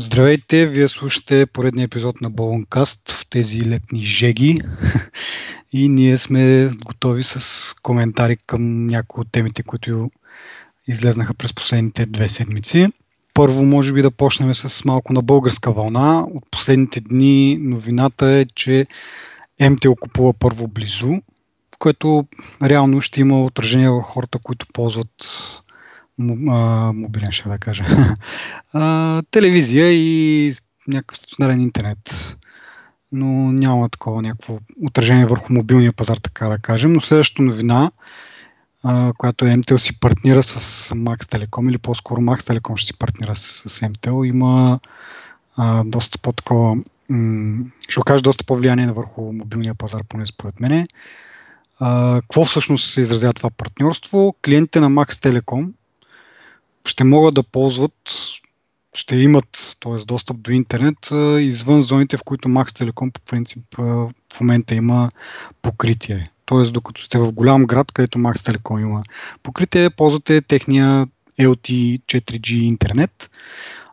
Здравейте, вие слушате поредния епизод на Балонкаст в тези летни жеги и ние сме готови с коментари към някои от темите, които излезнаха през последните две седмици. Първо, може би да почнем с малко на българска вълна. От последните дни новината е, че МТО купува първо близо, което реално ще има отражение върху хората, които ползват мобилен, ще да кажа, а, телевизия и някакъв стационарен интернет. Но няма такова някакво отражение върху мобилния пазар, така да кажем. Но следващата новина, а, която MTEL си партнира с Max Telecom, или по-скоро Max Telecom ще си партнира с, с MTEL, има а, доста по-такова, м- ще окаже доста по-влияние върху мобилния пазар, поне според мене. Какво всъщност се изразява това партньорство? Клиентите на Max Telecom ще могат да ползват, ще имат т.е. достъп до интернет извън зоните, в които Max Telecom по принцип в момента има покритие. Т.е. докато сте в голям град, където Max Telecom има покритие, ползвате техния LTE 4G интернет.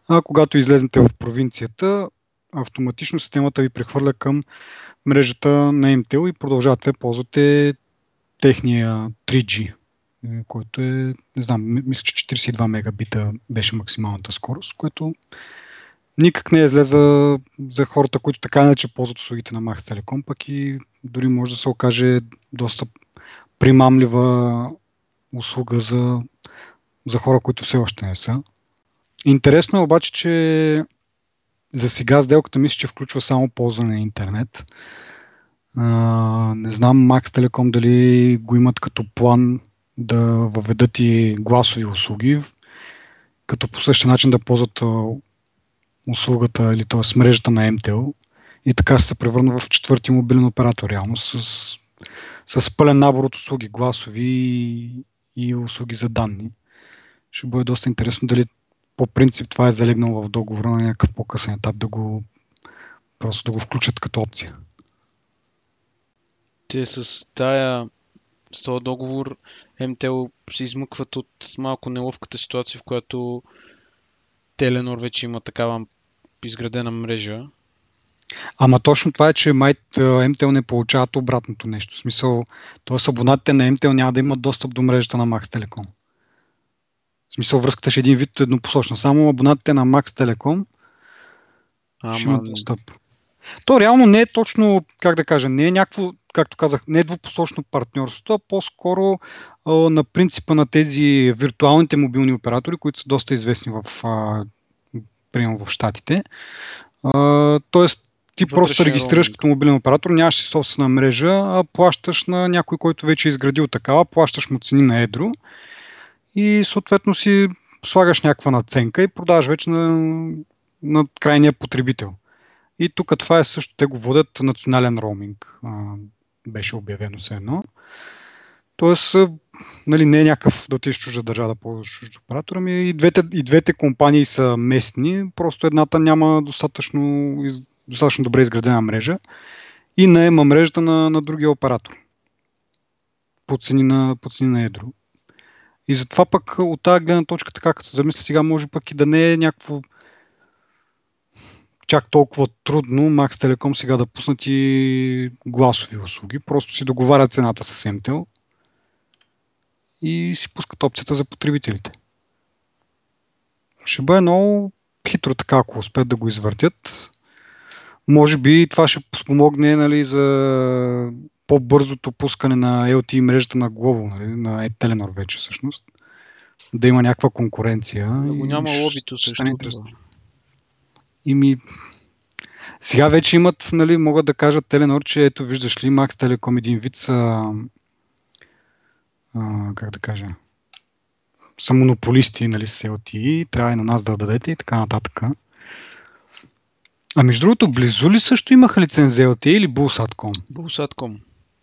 А когато излезнете в провинцията, автоматично системата ви прехвърля към мрежата на MTL и продължавате ползвате техния 3G който е, не знам, мисля, че 42 мегабита беше максималната скорост, което никак не е зле за, за хората, които така иначе ползват услугите на Max Telecom, пък и дори може да се окаже доста примамлива услуга за, за хора, които все още не са. Интересно е обаче, че за сега сделката мисля, че включва само ползване на интернет. А, не знам Max Telecom дали го имат като план да въведат и гласови услуги, като по същия начин да ползват услугата или т.е. мрежата на MTL и така ще се превърна в четвърти мобилен оператор реално с, с пълен набор от услуги, гласови и, и услуги за данни. Ще бъде доста интересно дали по принцип това е залегнало в договора на някакъв по-късен етап да го просто да го включат като опция. Те с тая с този договор МТЛ се измъкват от малко неловката ситуация, в която Теленор вече има такава изградена мрежа. Ама точно това е, че май МТЛ не получават обратното нещо. В смисъл, т.е. абонатите на МТЛ няма да имат достъп до мрежата на Max Telecom. В смисъл, връзката ще е един вид еднопосочна. Само абонатите на Max Telecom Ама... ще имат достъп. То реално не е точно, как да кажа, не е някакво както казах, не е двупосочно партньорство, а по-скоро а, на принципа на тези виртуалните мобилни оператори, които са доста известни в, а, примерно в Штатите. А, тоест, ти Вътрешен просто се регистрираш като мобилен оператор, нямаш си собствена мрежа, а плащаш на някой, който вече е изградил такава, плащаш му цени на едро и съответно си слагаш някаква наценка и продаваш вече на, на крайния потребител. И тук това е също, те го водят национален роуминг беше обявено с едно. Тоест, нали, не е някакъв да отидеш чужда държава да ползваш чужд оператор, ами и двете, и двете компании са местни, просто едната няма достатъчно, достатъчно добре изградена мрежа и наема мрежата на, на другия оператор. По цени на, по цени на едро. И затова пък от тази гледна точка, така като се замисля сега, може пък и да не е някакво чак толкова трудно Max Telecom сега да пуснат и гласови услуги. Просто си договарят цената с MTEL и си пускат опцията за потребителите. Ще бъде много хитро така, ако успеят да го извъртят. Може би това ще спомогне нали, за по-бързото пускане на LTE мрежата на Globo, нали, на Telenor вече всъщност. Да има някаква конкуренция. Да го няма лобито също. И ми... Сега вече имат, нали, могат да кажат Теленор, че ето виждаш ли, Макс Телеком един вид са, а, как да кажа, са монополисти нали, с LTE, трябва и на нас да дадете и така нататък. А между другото, близо ли също имаха лиценз за LTE или Bullsatcom? Bullsatcom.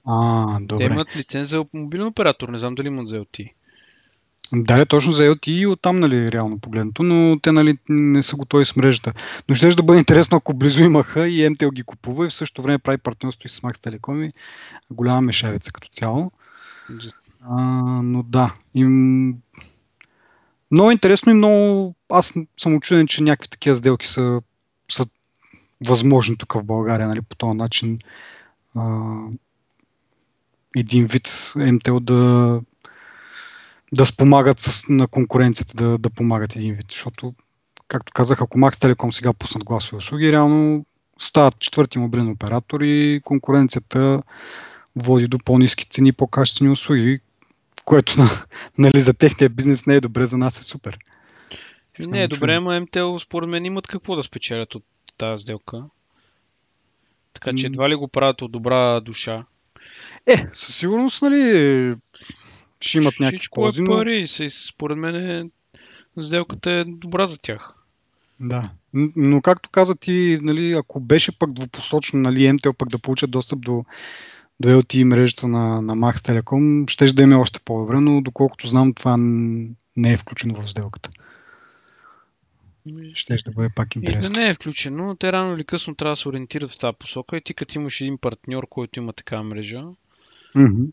А, добре. Те имат лиценз за мобилен оператор, не знам дали имат за LTE. Да, точно за LTE и оттам, нали, реално погледнато, но те, нали, не са готови с мрежата. Но ще да бъде интересно, ако близо имаха и MTL ги купува и в същото време прави партньорство и с Max Telecom и голяма мешавица като цяло. А, но да, им... много интересно и много... Аз съм очуден, че някакви такива сделки са, са възможни тук в България, нали, по този начин. А, един вид МТО да, да спомагат на конкуренцията, да, да помагат един вид. Защото, както казах, ако Max Telecom сега пуснат гласови услуги, реално стават четвърти мобилен оператор и конкуренцията води до по-низки цени по-качествени услуги, което нали, за техния бизнес не е добре, за нас е супер. И не е добре, но МТЛ според мен имат какво да спечелят от тази сделка. Така че едва ли го правят от добра душа. Е, със сигурност, нали, ще имат някакви ползи. Е пари, но... според мен е, сделката е добра за тях. Да. Но както каза ти, нали, ако беше пък двупосочно, нали, МТЛ пък да получат достъп до, до LTE мрежата на, на Max Telecom, ще да има още по-добре, но доколкото знам, това не е включено в сделката. Ще ще бъде пак интересно. И да не е включено, те рано или късно трябва да се ориентират в тази посока и ти като имаш един партньор, който има такава мрежа, mm-hmm.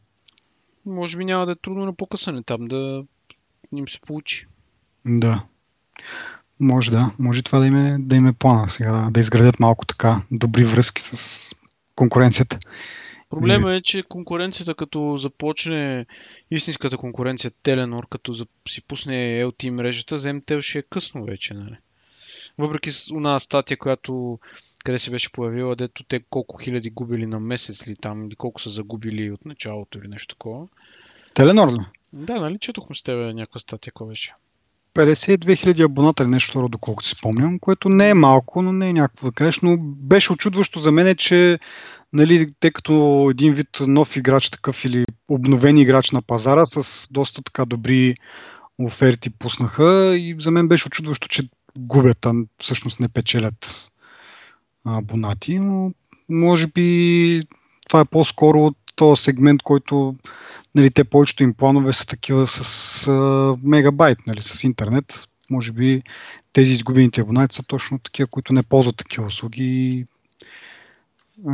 Може би няма да е трудно на по-късен етап да им се получи. Да. Може да. Може това да им е, да им е плана сега, да, да изградят малко така добри връзки с конкуренцията. Проблема е, че конкуренцията, като започне истинската конкуренция Теленор, като си пусне LT мрежата, за MTL ще е късно вече. Нали? Въпреки една статия, която къде се беше появила, дето те колко хиляди губили на месец ли там, или колко са загубили от началото или нещо такова. Теленор ли? Да, нали четохме с тебе някаква статия, кой беше. 52 хиляди абоната или нещо второ, доколкото си спомням, което не е малко, но не е някакво да кажеш, но беше очудващо за мен, че нали, тъй като един вид нов играч такъв или обновен играч на пазара с доста така добри оферти пуснаха и за мен беше очудващо, че губят, а всъщност не печелят абонати, но може би това е по-скоро от този сегмент, който нали, те повечето им планове са такива с а, мегабайт, нали, с интернет. Може би тези изгубените абонати са точно такива, които не ползват такива услуги и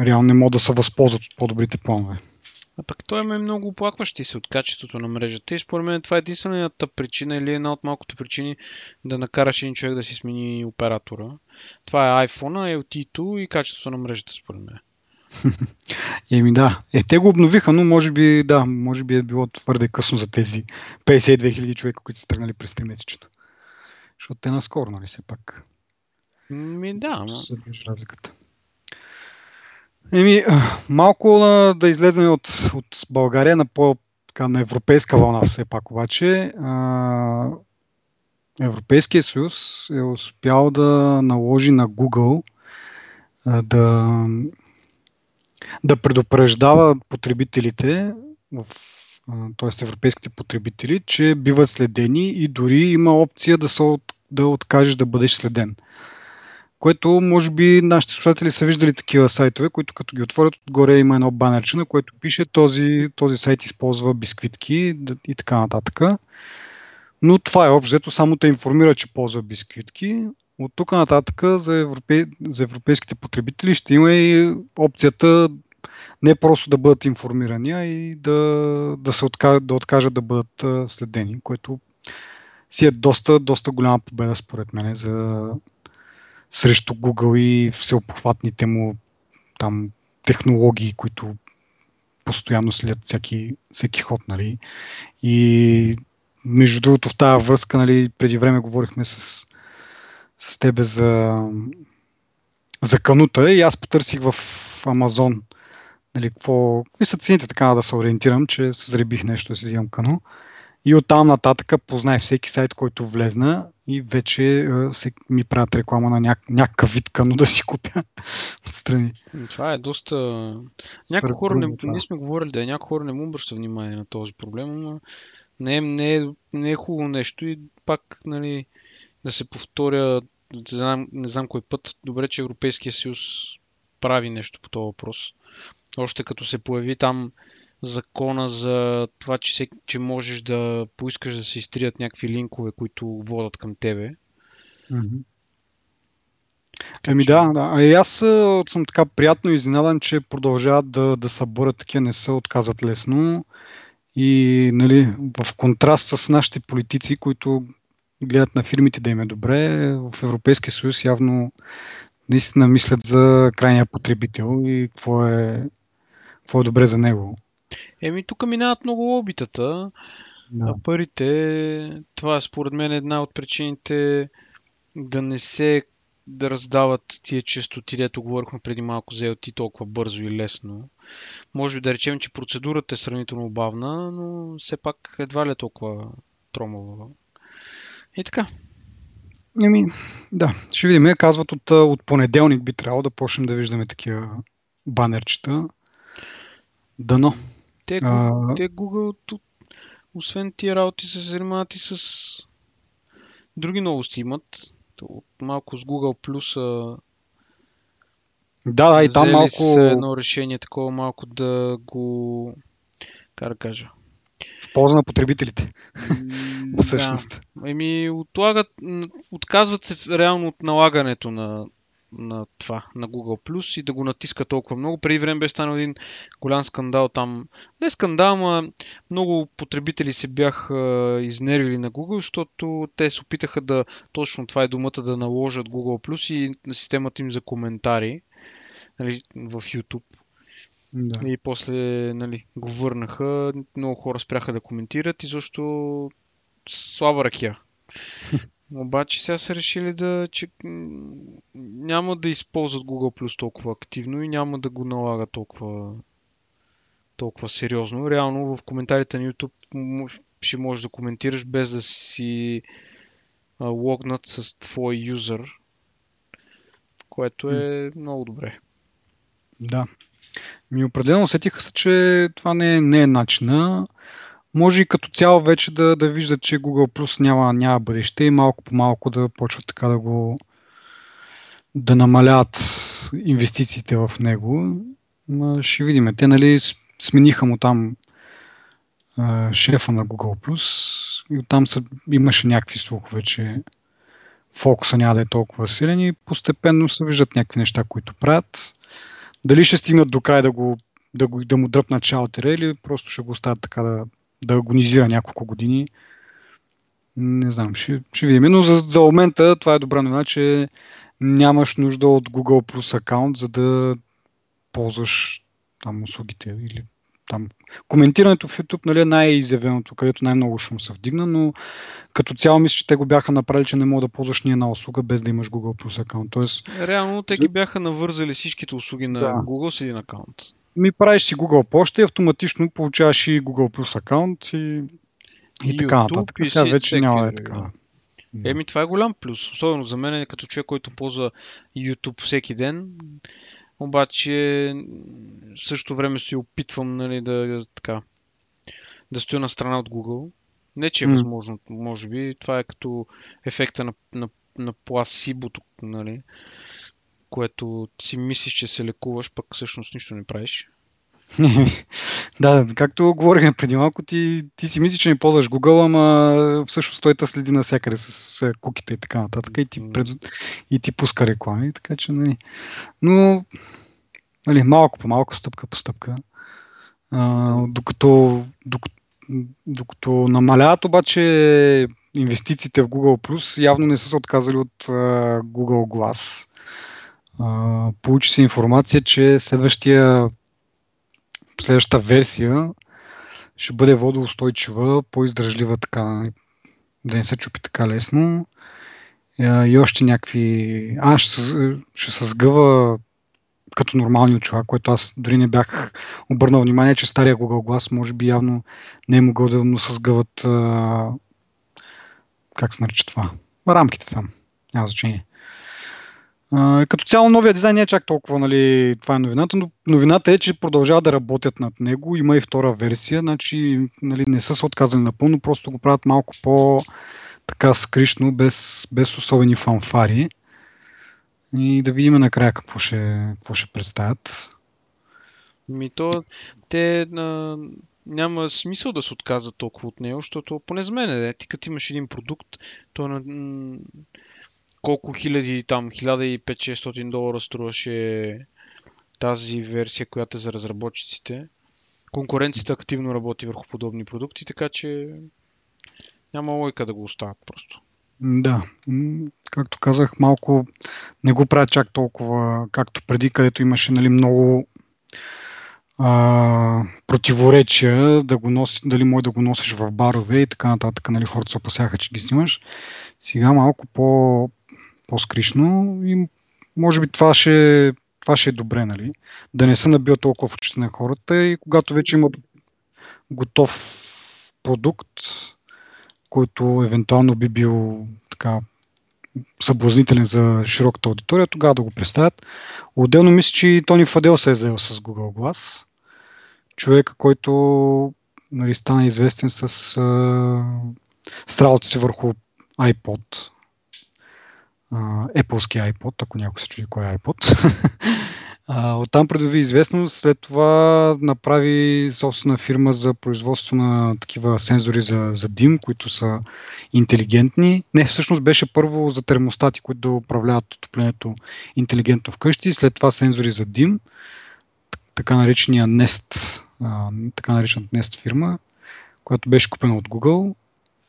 реално не могат да се възползват от по-добрите планове. А пък той е много оплакващи се от качеството на мрежата и според мен това е единствената причина или една от малкото причини да накараш един човек да си смени оператора. Това е iPhone, LTE и качеството на мрежата според мен. Еми да. Е, те го обновиха, но може би, да, може би е било твърде късно за тези 52 000 човека, които са тръгнали през 3 месечето. Защото те наскоро, нали, все пак. Ми да, но... Разликата. Еми, малко да, излезем от, от България на по така, на европейска вълна все пак обаче. А, Европейския съюз е успял да наложи на Google а, да, да предупреждава потребителите, т.е. европейските потребители, че биват следени и дори има опция да, се от, да откажеш да бъдеш следен което може би нашите слушатели са виждали такива сайтове, които като ги отворят отгоре има едно банерче, на което пише този, този сайт използва бисквитки и така нататък. Но това е общо, само те информира, че ползва бисквитки. От тук нататък за, европей... за европейските потребители ще има и опцията не просто да бъдат информирани, а и да, да се откажат, да откажат да бъдат следени, което си е доста, доста голяма победа според мен за, срещу Google и всеобхватните му там технологии, които постоянно следят всеки, всеки ход, нали. И между другото в тази връзка, нали, преди време говорихме с, с тебе за, за канута и аз потърсих в Амазон нали, какво, какви са цените така да се ориентирам, че се заребих нещо да си взимам кано. И оттам нататък познай всеки сайт, който влезна и вече се, ми правят реклама на няк- някакъв вид кано да си купя отстрани. Това е доста... Някои хора, не, ние сме говорили да е, някои хора не му обръща внимание на този проблем, но не е, не е, не е хубаво нещо и пак нали, да се повторя, не знам, не знам кой път, добре, че Европейския съюз прави нещо по този въпрос. Още като се появи там закона за това, че, се, че можеш да поискаш да се изтрият някакви линкове, които водят към тебе. Mm-hmm. Еми да, да. А и аз съм така приятно изненадан, че продължават да, да съборят такива, не се отказват лесно. И нали, в контраст с нашите политици, които гледат на фирмите да им е добре. В Европейския съюз явно наистина мислят за крайния потребител и какво е, какво е добре за него. Еми, тук минават много обитата. Да. А парите, това е според мен една от причините да не се да раздават тия честоти, дето говорихме преди малко за LT толкова бързо и лесно. Може би да речем, че процедурата е сравнително бавна, но все пак едва ли е толкова тромава. И така. Еми, да, ще видим. Казват от, от понеделник би трябвало да почнем да виждаме такива банерчета. Дано. Те, а... те Google, освен тия работи, се занимават и с други новости имат. Малко с Google Plus да, да, и там малко... едно решение такова малко да го... Как да кажа? полза на потребителите. Всъщност. Да. Еми, отлагат, отказват се реално от налагането на, на това, на Google Plus и да го натиска толкова много. Преди време беше станал един голям скандал там. Не скандал, ама много потребители се бяха изнервили на Google, защото те се опитаха да, точно това е думата, да наложат Google Plus и на системата им за коментари нали, в YouTube. Да. И после нали, го върнаха. Много хора спряха да коментират и защо слаба ракия. Обаче сега са решили да, че няма да използват Google Plus толкова активно и няма да го налагат толкова, толкова сериозно. Реално в коментарите на YouTube ще можеш да коментираш без да си логнат с твой юзър, което е много добре. Да. Ми определено усетиха се, че това не е, не е начина. Може и като цяло вече да, да виждат, че Google Plus няма, няма бъдеще и малко по малко да почват така да го да намаляват инвестициите в него. Ще видим. Те нали смениха му там шефа на Google Plus и оттам са, имаше някакви слухове, че фокуса няма да е толкова силен и постепенно се виждат някакви неща, които правят. Дали ще стигнат до край да, го, да, го, да му дръпнат шалтера или просто ще го оставят така да, да агонизира няколко години. Не знам, ще, ще видим. Но за, за момента това е добра новина, че нямаш нужда от Google Plus аккаунт, за да ползваш там услугите или там. Коментирането в YouTube нали, е най-изявеното, където най-много шум се вдигна, но като цяло мисля, че те го бяха направили, че не мога да ползваш ни една услуга без да имаш Google Plus аккаунт. Тоест... Реално те ги бяха навързали всичките услуги на да. Google с един аккаунт. Ми правиш си Google почта и автоматично получаваш и Google Plus аккаунт и, и, и така нататък. Сега вече няма е така. Еми, това е голям плюс. Особено за мен, като човек, който ползва YouTube всеки ден. Обаче, в същото време си опитвам нали, да, така, да стоя на страна от Google. Не, че е възможно, може би. Това е като ефекта на, на, на пласибото, нали? Което си мислиш, че се лекуваш, пък всъщност нищо не правиш. да, както говорихме преди малко, ти, ти си мислиш, че не ползваш Google, ама всъщност той те следи навсякъде с, куките и така нататък и ти, пред, и ти пуска реклами, така че нали. Но нали, малко по малко, стъпка по стъпка. А, докато, докато, докато намаляват обаче инвестициите в Google явно не са се отказали от а, Google Glass. Получи се информация, че следващия следващата версия ще бъде водоустойчива, по-издръжлива така, да не се чупи така лесно. И още някакви... А, ще, ще се сгъва като нормални очила, което аз дори не бях обърнал внимание, че стария Google Glass може би явно не е могъл да му се сгъват а... как се нарича това? Рамките там. Няма значение. Като цяло новия дизайн не е чак толкова, нали, това е новината, но новината е, че продължават да работят над него. Има и втора версия, значи нали, не са се отказали напълно, просто го правят малко по така скришно, без, без особени фанфари. И да видим накрая какво ще, какво ще представят. Ми то, те а, няма смисъл да се отказват толкова от него, защото поне за мен е, ти като имаш един продукт, то на, колко хиляди, там 1500-600 долара струваше тази версия, която е за разработчиците. Конкуренцията активно работи върху подобни продукти, така че няма лойка да го оставят просто. Да, както казах, малко не го правя чак толкова, както преди, където имаше нали, много а, противоречия, да го носи, дали може да го носиш в барове и така нататък. Нали, хората се опасяха, че ги снимаш. Сега малко по, по-скришно и може би това ще, това ще е добре, нали? Да не се набил толкова в очите на хората и когато вече имат готов продукт, който евентуално би бил така съблазнителен за широката аудитория, тогава да го представят. Отделно мисля, че и Тони Фадел се е заел с Google Glass. Човека, който нали, стана известен с, с работа си върху iPod, Apple iPod, ако някой се чуди кой е iPod. А, оттам предови известност, след това направи собствена фирма за производство на такива сензори за, за дим, които са интелигентни. Не, всъщност беше първо за термостати, които да управляват отоплението интелигентно вкъщи, след това сензори за дим, така наречения Nest, а, така наречената Nest фирма, която беше купена от Google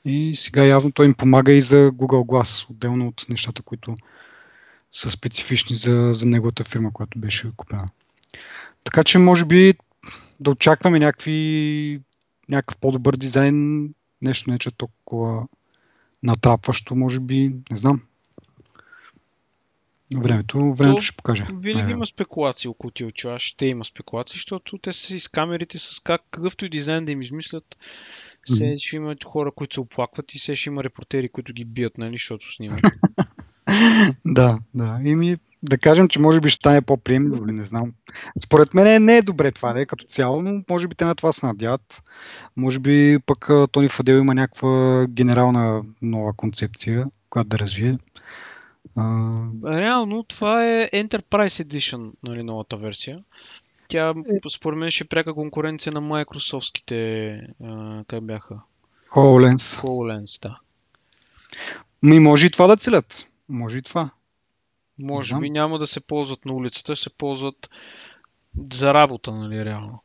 и сега явно той им помага и за Google Glass, отделно от нещата, които са специфични за, за неговата фирма, която беше купена. Така че може би да очакваме някакви, някакъв по-добър дизайн, нещо не че е толкова натрапващо, може би, не знам. Времето, времето ще покаже. Винаги има спекулации около тия очила. Ще има спекулации, защото те са с камерите, с как, какъвто и дизайн да им измислят. Се ще има хора, които се оплакват и се ще има репортери, които ги бият, нали, защото снимат. да, да. И ми, да кажем, че може би ще стане по-приемливо не знам. Според мен не е добре това, не като цяло, но може би те на това се надяват. Може би пък Тони Фадел има някаква генерална нова концепция, която да развие. Реално това е Enterprise Edition, нали, новата версия. Тя, е. според мен, ще пряка конкуренция на Microsoftските, как бяха? HoloLens. HoloLens, да. Ми може и това да целят. Може и това. Може би няма да се ползват на улицата, ще се ползват за работа, нали, реално.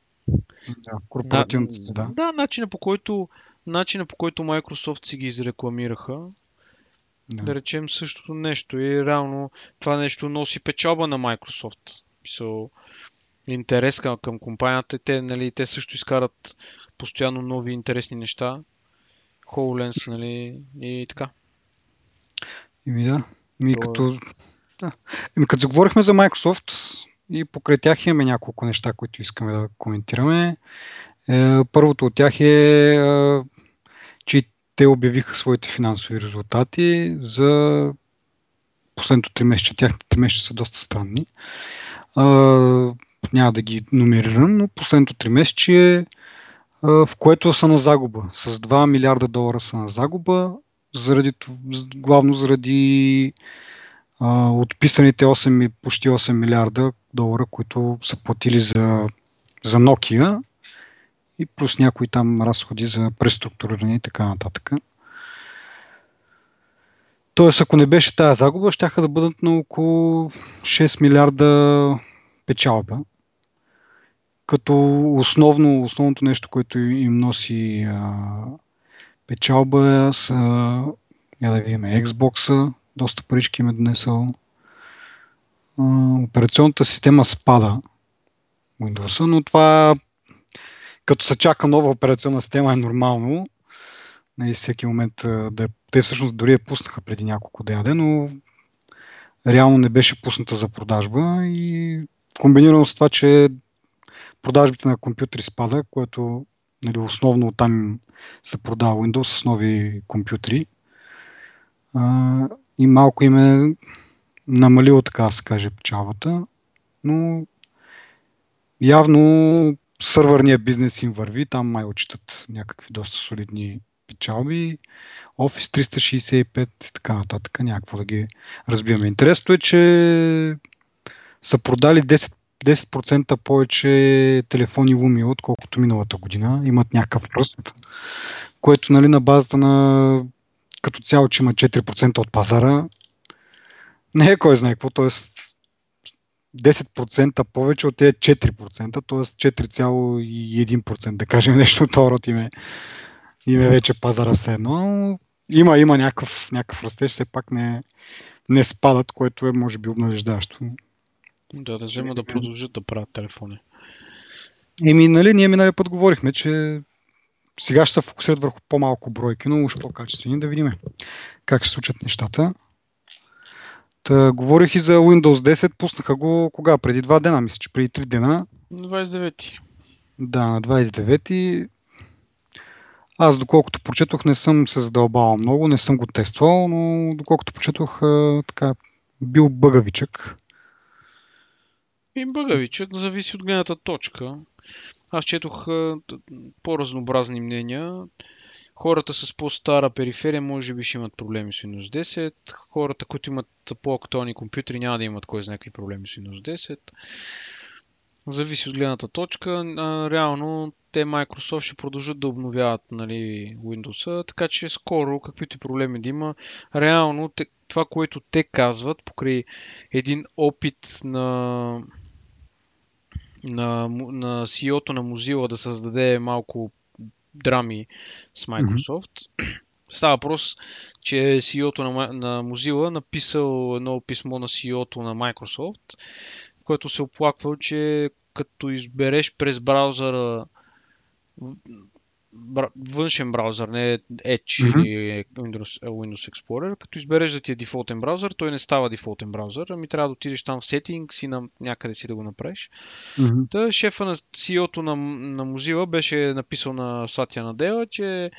Да, корпоративната да. Да, начина по който, начина по който Microsoft си ги изрекламираха, да. да речем същото нещо. И реално това нещо носи печалба на Microsoft. So, интерес към, към компанията. Те, нали, те също изкарат постоянно нови интересни неща. HoloLens, нали, и така. Ими да. Ми, като, да. Ими, като заговорихме за Microsoft и покрай тях имаме няколко неща, които искаме да коментираме. Е, първото от тях е, е, че те обявиха своите финансови резултати за последното три месеца. Тяхните три месеца са доста странни. Е, няма да ги номерирам, но последното три месеца е в което са на загуба. С 2 милиарда долара са на загуба, заради, главно заради а, отписаните 8, почти 8 милиарда долара, които са платили за, за Nokia и плюс някои там разходи за преструктуриране и така нататък. Тоест, ако не беше тази загуба, ще да бъдат на около 6 милиарда печалба. Като основно, основното нещо, което им носи а, печалба са, я да видим, Xbox, доста парички им е донесъл. Операционната система спада Windows, но това като се чака нова операционна система е нормално. Не всеки момент да те всъщност дори я пуснаха преди няколко дена, но реално не беше пусната за продажба и комбинирано с това, че продажбите на компютри спада, което нали, основно там се продава Windows с нови компютри. А, и малко им е намалило, така да се каже, печалбата, но явно сървърния бизнес им върви, там май отчитат някакви доста солидни печалби, Office 365 и така нататък, някакво да ги разбиваме. Интересното е, че са продали 10 10% повече телефони Lumi, отколкото миналата година. Имат някакъв ръст, което нали, на базата на като цяло, че има 4% от пазара, не е кой знае какво, т.е. 10% повече от тези 4%, т.е. 4,1%, да кажем нещо от род име, име вече пазара все едно. има, има някакъв, някакъв растеж, все пак не, не спадат, което е може би обнадеждаващо. Да, да взема да продължат да правят телефони. Еми, нали, ние минали път говорихме, че сега ще се фокусират върху по-малко бройки, но уж по-качествени, да видим как ще случат нещата. Та, говорих и за Windows 10, пуснаха го кога? Преди два дена, мисля, че преди три дена. На 29 Да, на 29 Аз, доколкото прочетох, не съм се задълбавал много, не съм го тествал, но доколкото прочетох, така, бил бъгавичък. И бъгавичък зависи от гледната точка. Аз четох по-разнообразни мнения. Хората с по-стара периферия може би ще имат проблеми с Windows 10. Хората, които имат по-актуални компютри, няма да имат кой знае какви проблеми с Windows 10. Зависи от гледната точка. Реално те Microsoft ще продължат да обновяват нали, Windows, така че скоро, каквито проблеми да има, реално те, това, което те казват, покрай един опит на на, на CEO-то на Mozilla да създаде малко драми с Microsoft. Mm-hmm. Става въпрос, че CEO-то на, на Mozilla написал едно писмо на CEO-то на Microsoft, което се оплаква, че като избереш през браузъра външен браузър, не Edge mm-hmm. или Windows, Windows Explorer, като избереш да ти е дефолтен браузър, той не става дефолтен браузър, ами трябва да отидеш там в Settings и на, някъде си да го направиш. Mm-hmm. Та, шефа на CEO-то на, на Mozilla беше написал на Сатя Надела, че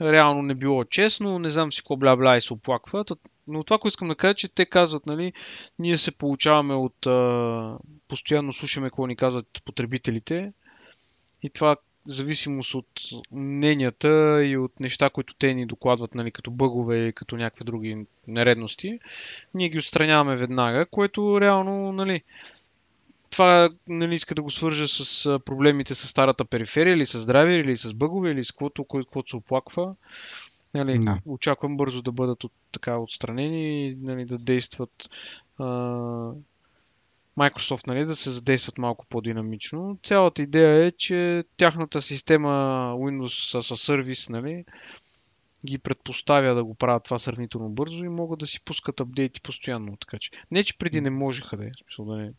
реално не било честно, не знам си какво бля-бля и се оплаква. Но това, което искам да кажа, че те казват, нали, ние се получаваме от... А, постоянно слушаме какво ни казват потребителите и това зависимост от мненията и от неща, които те ни докладват, нали, като бъгове и като някакви други нередности, ние ги отстраняваме веднага, което реално, нали, това нали, иска да го свържа с проблемите с старата периферия или с здраве, или с бъгове, или с каквото, което се оплаква. Нали, no. Очаквам бързо да бъдат от, така отстранени и нали, да действат а, Microsoft нали, да се задействат малко по-динамично. Цялата идея е, че тяхната система Windows със сервис нали, ги предпоставя да го правят това сравнително бързо и могат да си пускат апдейти постоянно. Така че. Не, че преди не можеха да е. Смисъл, да не...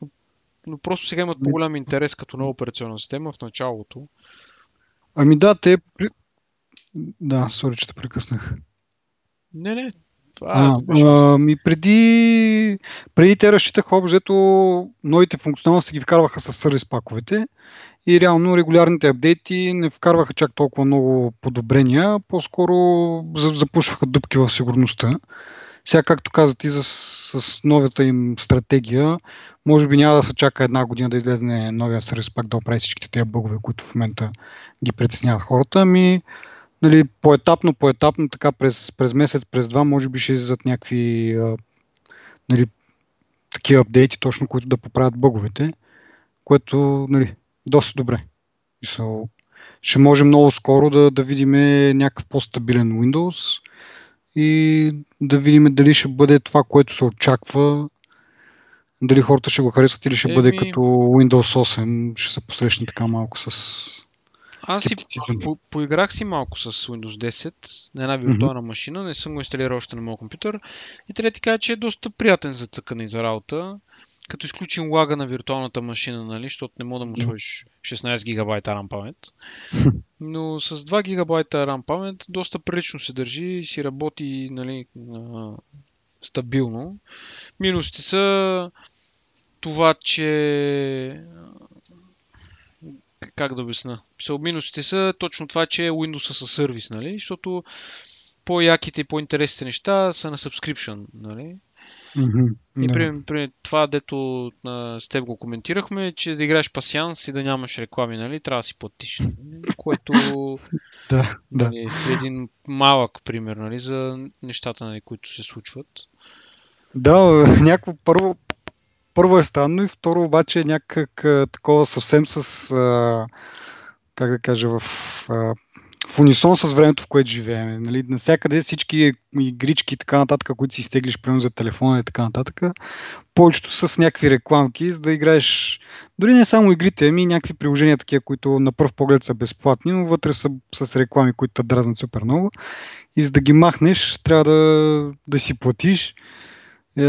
Но, но просто сега имат по-голям интерес като нова операционна система в началото. Ами да, те... Да, сори, че те прекъснах. Не, не, това а, а, ми преди, преди те разчитаха общо, новите функционалности ги вкарваха с сервис паковете и реално регулярните апдейти не вкарваха чак толкова много подобрения, по-скоро запушваха дупки в сигурността. Сега, както казах и за, с новата им стратегия, може би няма да се чака една година да излезне новия сервис пак да оправи всичките тези бъгове, които в момента ги притесняват хората. Ами, нали, поетапно, поетапно, така през, през месец, през два, може би ще излизат някакви а, нали, такива апдейти, точно които да поправят бъговете, което нали, доста добре. So, ще може много скоро да, да видим някакъв по-стабилен Windows и да видим дали ще бъде това, което се очаква, дали хората ще го харесат или ще Еми... бъде като Windows 8, ще се посрещне така малко с аз си по- поиграх си малко с Windows 10 на една виртуална mm-hmm. машина, не съм го инсталирал още на моят компютър и трябва да ти кажа, че е доста приятен за цъкане и за работа. Като изключим лага на виртуалната машина, нали, защото не мога да му сложиш 16 гигабайта RAM памет. Но с 2 гигабайта RAM памет доста прилично се държи и си работи нали, стабилно. Минусите са това, че как да обясна? Минусите са точно това, че е Windows със сервис, нали? Защото по-яките и по-интересните неща са на subscription, нали? Mm-hmm, и при, при това, дето а, с теб го коментирахме, че да играеш пасианс и да нямаш реклами, нали? Трябва да си платиш. Нали? Което да, да. Нали, е един малък пример нали, за нещата, нали, които се случват. Да, някакво първо, първо е странно и второ обаче е някак такова съвсем с, а, как да кажа, в а, в унисон с времето, в което живеем. Нали, насякъде всички игрички и така нататък, които си изтеглиш примерно за телефона и така нататък, повечето са с някакви рекламки, за да играеш дори не само игрите, ами някакви приложения такива, които на пръв поглед са безплатни, но вътре са с реклами, които те дразнат супер много. И за да ги махнеш, трябва да, да си платиш. Е,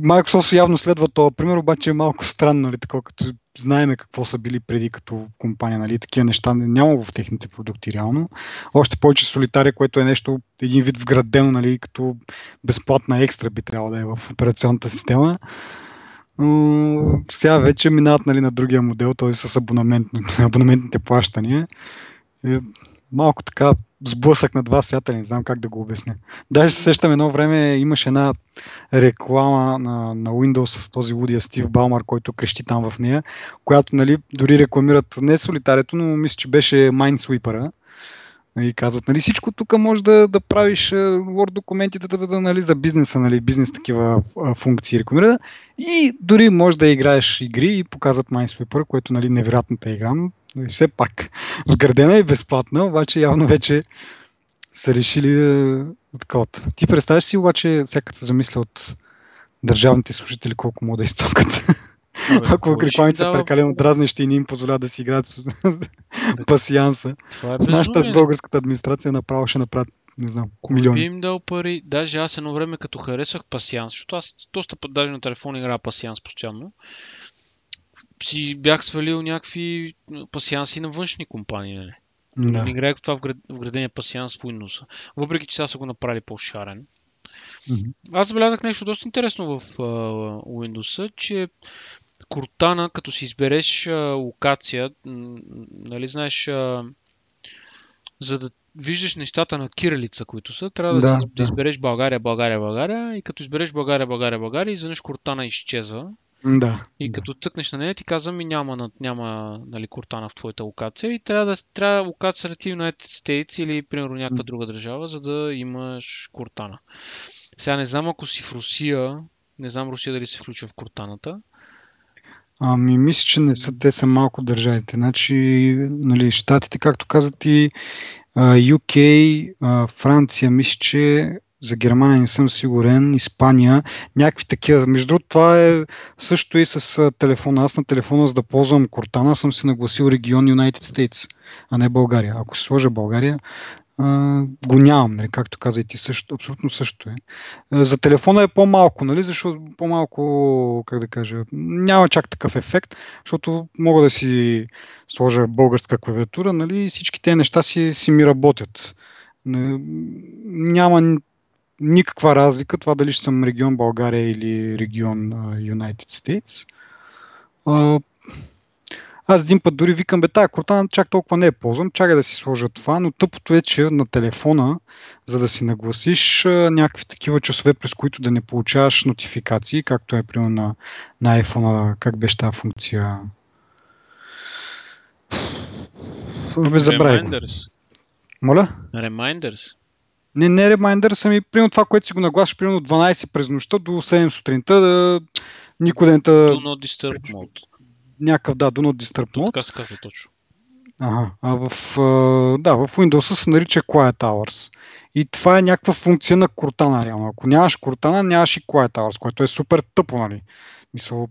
Microsoft явно следва това пример, обаче е малко странно, нали, такова, като знаеме какво са били преди като компания, нали, такива неща няма в техните продукти реално. Още повече солитария, което е нещо, един вид вградено, нали, като безплатна екстра би трябвало да е в операционната система. Но сега вече минават нали, на другия модел, т.е. с абонамент, абонаментните плащания. Е, малко така сблъсък на два свята, не знам как да го обясня. Даже се сещам едно време, имаше една реклама на, на Windows с този лудия Стив Балмар, който крещи там в нея, която нали, дори рекламират не солитарето, но мисля, че беше Minesweeper. И казват, нали, всичко тук може да, да правиш Word документи да, да, да, нали, за бизнеса, нали, бизнес такива функции рекламира. И дори може да играеш игри и показват Minesweeper, което нали, невероятната игра, но все пак вградена и безплатна, обаче явно вече са решили да такова. Ти представяш си обаче, всяка се замисля от държавните служители колко могат да изцокат. Ако рекламите са прекалено дразнещи и не им позволяват да си играят с пасианса. Е Нашата българската администрация направо ще направят не знам, милиони. Би им дал пари. Даже аз едно време като харесах пасианс, защото аз доста път даже на телефон играя пасианс постоянно си бях свалил някакви пасианси на външни компании. Нали? Да. Не играех това вградения пасианс в Windows. Въпреки, че сега са го направили по-шарен. Mm-hmm. Аз забелязах нещо доста интересно в uh, Windows, че Кортана, като си избереш uh, локация, нали знаеш, uh, за да виждаш нещата на кирилица, които са, трябва да, да, си, да избереш България, България, България и като избереш България, България, България, изведнъж Кортана изчезва да. И да. като цъкнеш на нея, ти казва ми няма, няма нали, Кортана в твоята локация и трябва да трябва локация ти United States или примерно някаква друга държава, за да имаш Кортана. Сега не знам ако си в Русия, не знам Русия дали се включва в Кортаната. Ами, мисля, че не са, те са малко държавите. Значи, нали, щатите, както казат и UK, Франция, мисля, че за Германия не съм сигурен, Испания, някакви такива. Между другото, това е също и с телефона. Аз на телефона, за да ползвам Кортана, съм си нагласил регион United States, а не България. Ако се сложа България, го нямам, нали, както каза и ти също, абсолютно също е. За телефона е по-малко, нали, защото по-малко, как да кажа, няма чак такъв ефект, защото мога да си сложа българска клавиатура, нали, всички тези неща си, си ми работят. Няма никаква разлика това дали ще съм регион България или регион United States. Аз един път дори викам, бе, тая Кортана чак толкова не е ползвам, чакай да си сложа това, но тъпото е, че на телефона, за да си нагласиш някакви такива часове, през които да не получаваш нотификации, както е примерно на, на iPhone, как беше тази функция? Бе, забравя. Моля? Reminders. Не, не ремайндър, ми, примерно това, което си го нагласиш, примерно 12 през нощта до 7 сутринта, да никой да не та... Do not disturb mode. Някакъв, да, do not disturb mode. Така се казва точно. Ага, а в, да, в Windows се нарича Quiet Hours. И това е някаква функция на Cortana, реално. Ако нямаш Cortana, нямаш и Quiet Hours, което е супер тъпо, нали. Мисъл,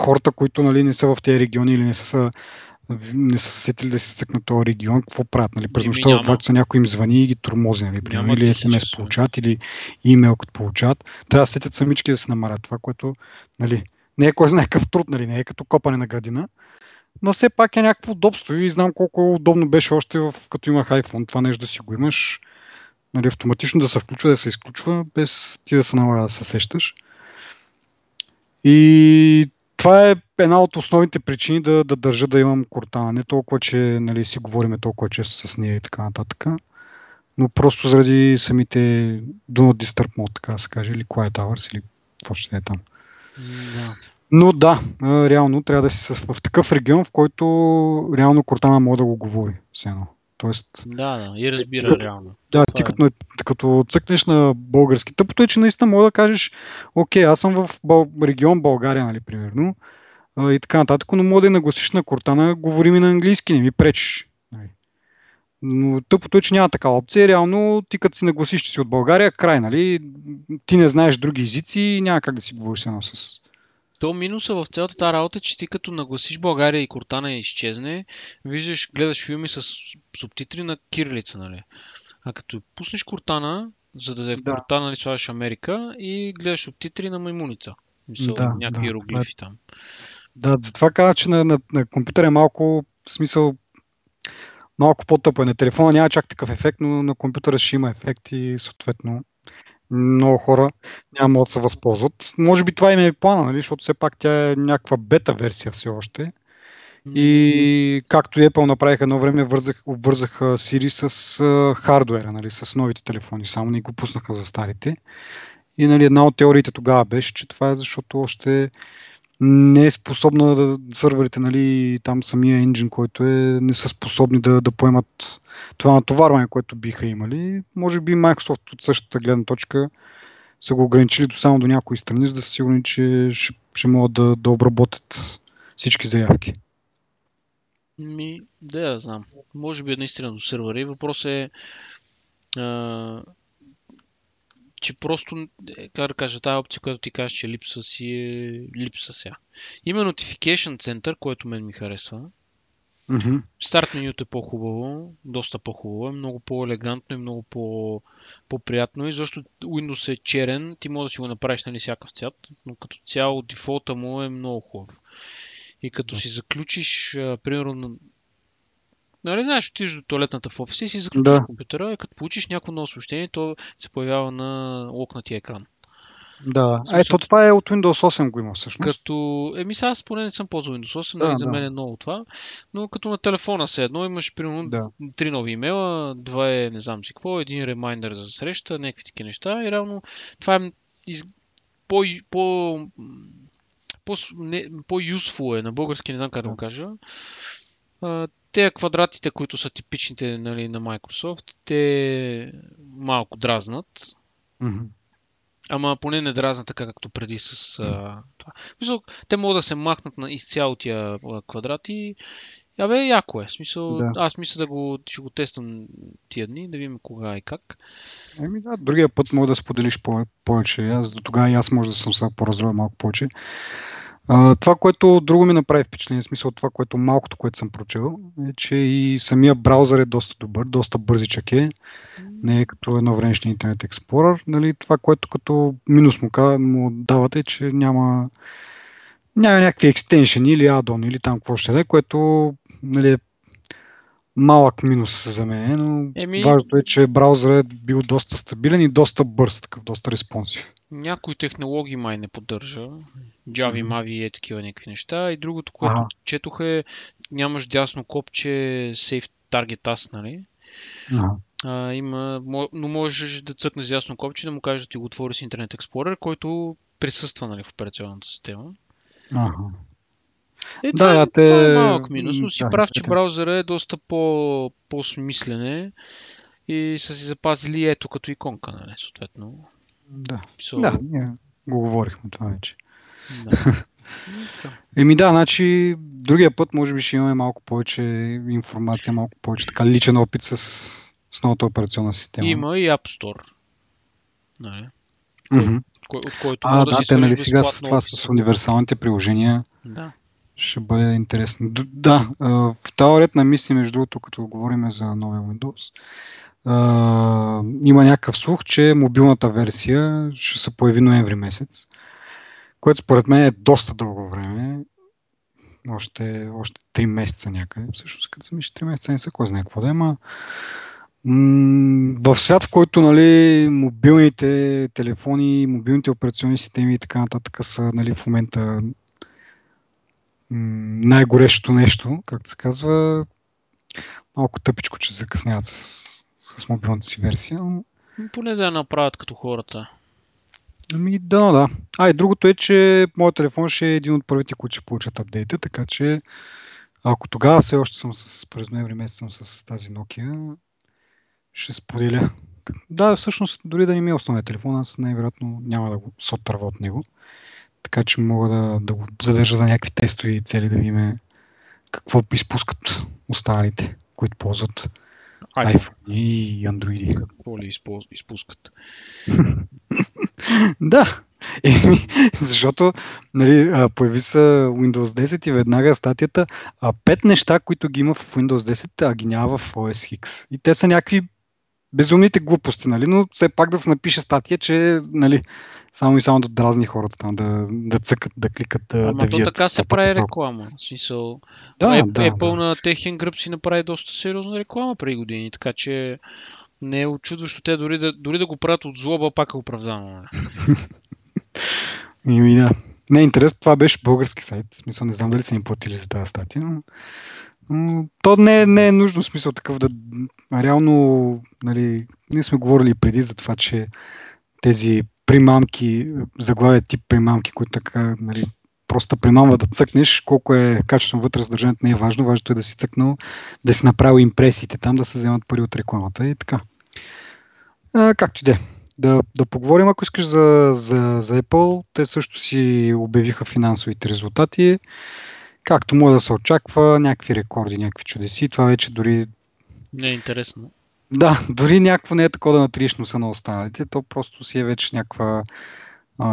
хората, които нали, не са в тези региони или не са не са сетили да се цъкнат този регион, какво правят? Нали? През нощта това, че някой им звъни и ги тормози, нали? Примерно, или СМС получат, или имейл като получат. Трябва да сетят самички да се намалят това, което нали, не е кой знае какъв труд, нали? не е като копане на градина, но все пак е някакво удобство и знам колко удобно беше още в, като имах iPhone, това нещо да си го имаш, нали, автоматично да се включва, да се изключва, без ти да се налага да се сещаш. И това е една от основните причини да, да държа да имам Кортана. Не толкова, че нали, си говориме толкова често с нея и така нататък, но просто заради самите Do Not Disturb Mode, така да се каже, или Quiet Hours, или какво ще е там. Да. Но да, реално трябва да си в такъв регион, в който реално Кортана може да го говори. Все едно. Тоест, да, да, и разбира реално. Да, ти е. като, като цъкнеш на български. Тъпото е, че наистина мога да кажеш, окей, аз съм в Бал... регион България, нали, примерно, и така нататък, но мога да нагласиш на Кортана, говори ми на английски, не ми пречиш. Нали. Но тъпото е, че няма такава опция. Реално ти като си нагласиш, че си от България, край, нали? Ти не знаеш други езици и няма как да си говориш едно с... То минуса в цялата тази работа, че ти като нагласиш България и Кортана изчезне, виждаш, гледаш филми с субтитри на кирилица, нали? А като пуснеш Кортана, за да е в Да. Кортана, нали, слагаш Америка и гледаш субтитри на маймуница. Мисъл, Да, някакви да. иероглифи там. Да, затова казвам, че на, на, на компютър е малко, в смисъл, малко по-тъпо е. На телефона няма чак такъв ефект, но на компютъра ще има ефект и съответно много хора няма могат да се възползват. Може би това им е плана, нали? защото все пак тя е някаква бета версия все още. И както и Apple направиха едно време, вързах, обвързаха Siri с а, хардуера, нали, с новите телефони, само не го пуснаха за старите. И нали, една от теориите тогава беше, че това е защото още не е способна да сървърите, нали, там самия енджин, който е, не са способни да, да поемат това натоварване, което биха имали. Може би Microsoft от същата гледна точка са го ограничили до само до някои страни, за да са сигурни, че ще, ще могат да, да обработят всички заявки. Ми, да, я знам. Може би е наистина до сървъра. Въпрос е, а, че просто, е, как да кажа, тази опция, която ти кажеш, че липса си е липса сега. Има Notification Center, което мен ми харесва. Мгм. Старт менюто е по-хубаво, доста по-хубаво, е много по-елегантно и много по- по-приятно. И защото Windows е черен, ти можеш да си го направиш нали, всякакъв цвят, но като цяло дефолта му е много хубав. И като си заключиш, примерно, нали знаеш, отидеш до туалетната в офиса и си заключиш Да. компютъра и като получиш някакво ново съобщение, то се появява на локнатия екран. Да. смисъл- Ето това е от Windows 8 го има всъщност. Като, еми сега аз поне не съм ползвал Windows 8, Да, нали, за да. мен е ново това, но като на телефона се едно имаш примерно Да. три нови имейла, два е не знам си какво, един ремайндър за среща, някакви такива неща и реално това е из... по, по, по, не, по-юсфул е, на български не знам как да го кажа. А, те квадратите, които са типичните нали, на Microsoft, те малко дразнат, Мгм. Ама поне не дразна така, както преди с а, това. Мисъл, те могат да се махнат на изцяло тия а, квадрати. Абе, яко е. Смисъл, Да. Аз мисля да го, ще го тествам тия дни, да видим кога и как. Еми да, другия път мога да споделиш по- повече. Аз до тогава и аз може да съм се поразроя малко повече. А, това, което друго ми направи впечатление, в смисъл това, което малкото, което съм прочел, е, че и самия браузър е доста добър, доста бързичък е. Не е като едно времешния Интернет Explorer. Нали, това, което като минус му, му давате, е, че няма, няма някакви екстеншени или аддон или там какво ще е, което нали, е малък минус за мен, но Еми- важното е, че браузърът е бил доста стабилен и доста бърз, такъв, доста респонсив. Някои технологии май не поддържа. Java. Mavi е такива някакви неща. И другото, което Ага. четох е, нямаш дясно копче Save Target Task, нали? Ага. А, има, но можеш да цъкнеш дясно копче, да му кажеш да ти го отвори с Internet Explorer, който присъства нали, в операционната система. Ага. Е, Да, това, да, те- това е малък минус, но си да, прав, че те- браузъра е доста по, по-смислен е и са си запазили ето като иконка, нали, съответно. Да. So, да, ние го говорихме това вече. да. Еми да, значи другия път може би ще имаме малко повече информация, малко повече така личен опит с, с новата операционна система. Има и App Store, нали, Мгм. кой, от който А, да, да те нали сега с това с универсалните приложения Да. ще бъде интересно. Да, в този ред на мисли, между другото, като говорим за новия Windows, а, има някакъв слух, че мобилната версия ще се появи ноември месец, което според мен е доста дълго време. Още, още 3 месеца някъде. Всъщност, като съм 3 месеца не са кой знае какво да има. В свят, в който нали, мобилните телефони, мобилните операционни системи и така нататък са нали, в момента м, най-горещото нещо, както се казва, малко тъпичко, че закъсняват с, с мобилната си версия. но- Поне да я направят като хората. Ами да, да. А и другото е, че моят телефон ще е един от първите, които ще получат апдейта, така че ако тогава все още съм с, през ноември месец съм с тази Nokia, ще споделя. Да, всъщност, дори да не ми е основният телефон, аз най-вероятно няма да го се отърва от него. Така че мога да, да го задържа за някакви тестови цели, да видим какво изпускат останалите, които ползват iPhone, iPhone и Android. Какво ли изпускат? да, защото нали, появи се Windows 10 и веднага статията а, пет неща, които ги има в Windows 10, а ги няма в OS X. И те са някакви безумните глупости, нали? но все пак да се напише статия, че нали, само и само да дразни хората там, да, да цъкат, да кликат, да, Ама да вият. така се прави реклама. Смисъл, да, Apple, да, Apple да. на техен гръб си направи доста сериозна реклама преди години, така че не е очудващо те дори да, дори да го правят от злоба, пак е оправдано. Нали? Ими да. Не е интересно, това беше български сайт. В смисъл, не знам дали са им платили за тази статия, но то не, не е нужно смисъл такъв да... Реално, нали, ние сме говорили преди за това, че тези примамки, заглавия тип примамки, които така, нали, просто примамва да цъкнеш, колко е качествено вътре съдържанието не е важно, важното е да си цъкнал, да си направил импресиите там, да се вземат пари от рекламата и така. А, както и да е. Да, да поговорим, ако искаш за, за, за Apple. Те също си обявиха финансовите резултати както може да се очаква, някакви рекорди, някакви чудеси. Това вече дори... Не е интересно. Да, дори някакво не е такова да натриеш носа на останалите, то просто си е вече някаква, а,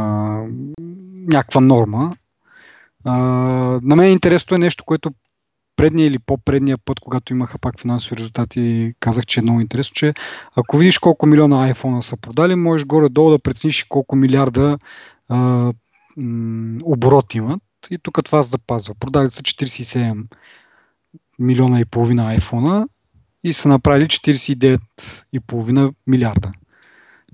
някаква норма. А, на мен интересно е нещо, което предния или по-предния път, когато имаха пак финансови резултати, казах, че е много интересно, че ако видиш колко милиона iPhone са продали, можеш горе-долу да прецениш колко милиарда а, м- оборот имат и тук това се запазва. Продали са 47 милиона и половина iPhone и са направили 49,5 милиарда.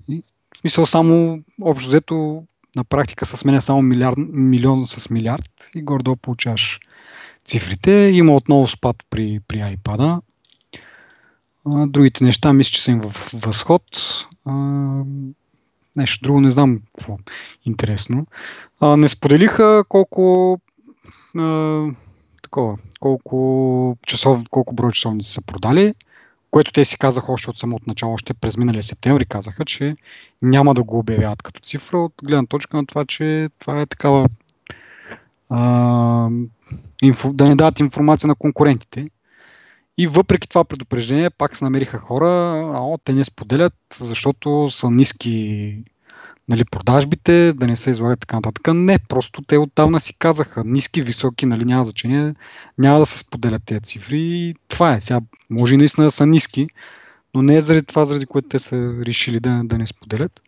И, в смисъл само общо взето на практика се сменя само милиард, милион с милиард и гордо получаваш цифрите. Има отново спад при, при iPad. Другите неща мисля, че са им в възход. Нещо друго не знам какво интересно. А, не споделиха колко а, такова, колко, часов, колко брой часовници са продали, което те си казаха още от самото начало, още през миналия септември казаха, че няма да го обявяват като цифра, от гледна точка на това, че това е такава а, инфо, да не дадат информация на конкурентите. И въпреки това предупреждение, пак се намериха хора, а те не споделят, защото са ниски нали, продажбите, да не се излагат така нататък. Не, просто те отдавна си казаха ниски, високи, нали, няма значение, няма да се споделят тези цифри и това е. Сега може наистина да са ниски, но не е заради това, заради което те са решили да, да не споделят.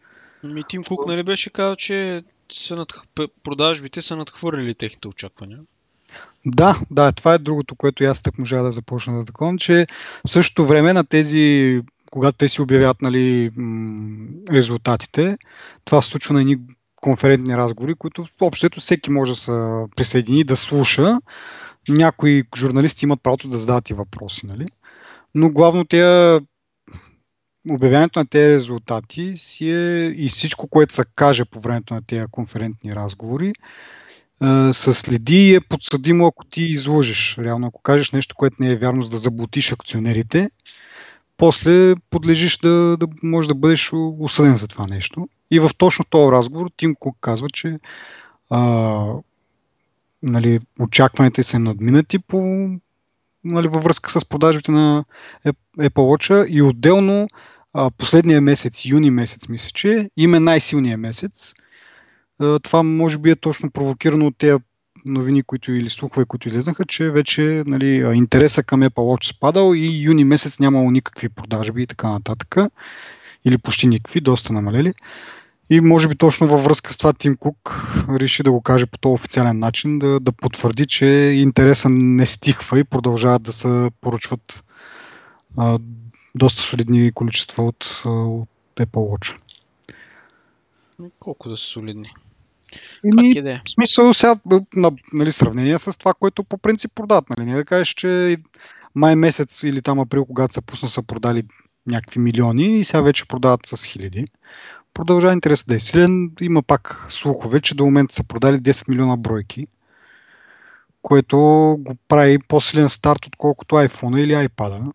Ми Тим Кук нали беше казал, че са над... продажбите са надхвърлили техните очаквания. Да, да, това е другото, което аз так можа да започна да таковам, че в същото време на тези когато те си обявят нали, резултатите, това се случва на едни конферентни разговори, които общото всеки може да се присъедини, да слуша. Някои журналисти имат правото да задават и въпроси, нали? Но главно те обявяването на тези резултати си е и всичко, което се каже по времето на тези конферентни разговори, се следи и е подсъдимо, ако ти излъжеш. Реално, ако кажеш нещо, което не е вярно, за да заблутиш акционерите, после подлежиш да, да можеш да бъдеш осъден за това нещо. И в точно този разговор Тим Кук казва, че а, нали, очакваните са надминати по, нали, във връзка с продажбите на Apple Watch и отделно а, последния месец, юни месец, мисля, че им най-силният месец. А, това може би е точно провокирано от тези новини, които или слухове, които излезнаха, че вече нали, интереса към Apple Watch спадал и юни месец нямало никакви продажби и така нататък. Или почти никакви, доста намалели. И може би точно във връзка с това Тим Кук реши да го каже по този официален начин, да, да потвърди, че интереса не стихва и продължават да се поръчват а, доста солидни количества от, от Apple Watch. Колко да са солидни? Ими, в смисъл сега, на, нали, сравнение с това, което по принцип продават. Нали? Не да кажеш, че май месец или там април, когато са пусна, са продали някакви милиони и сега вече продават с хиляди. Продължава интерес да е силен. Има пак слухове, че до момента са продали 10 милиона бройки, което го прави по-силен старт, отколкото iPhone или iPad.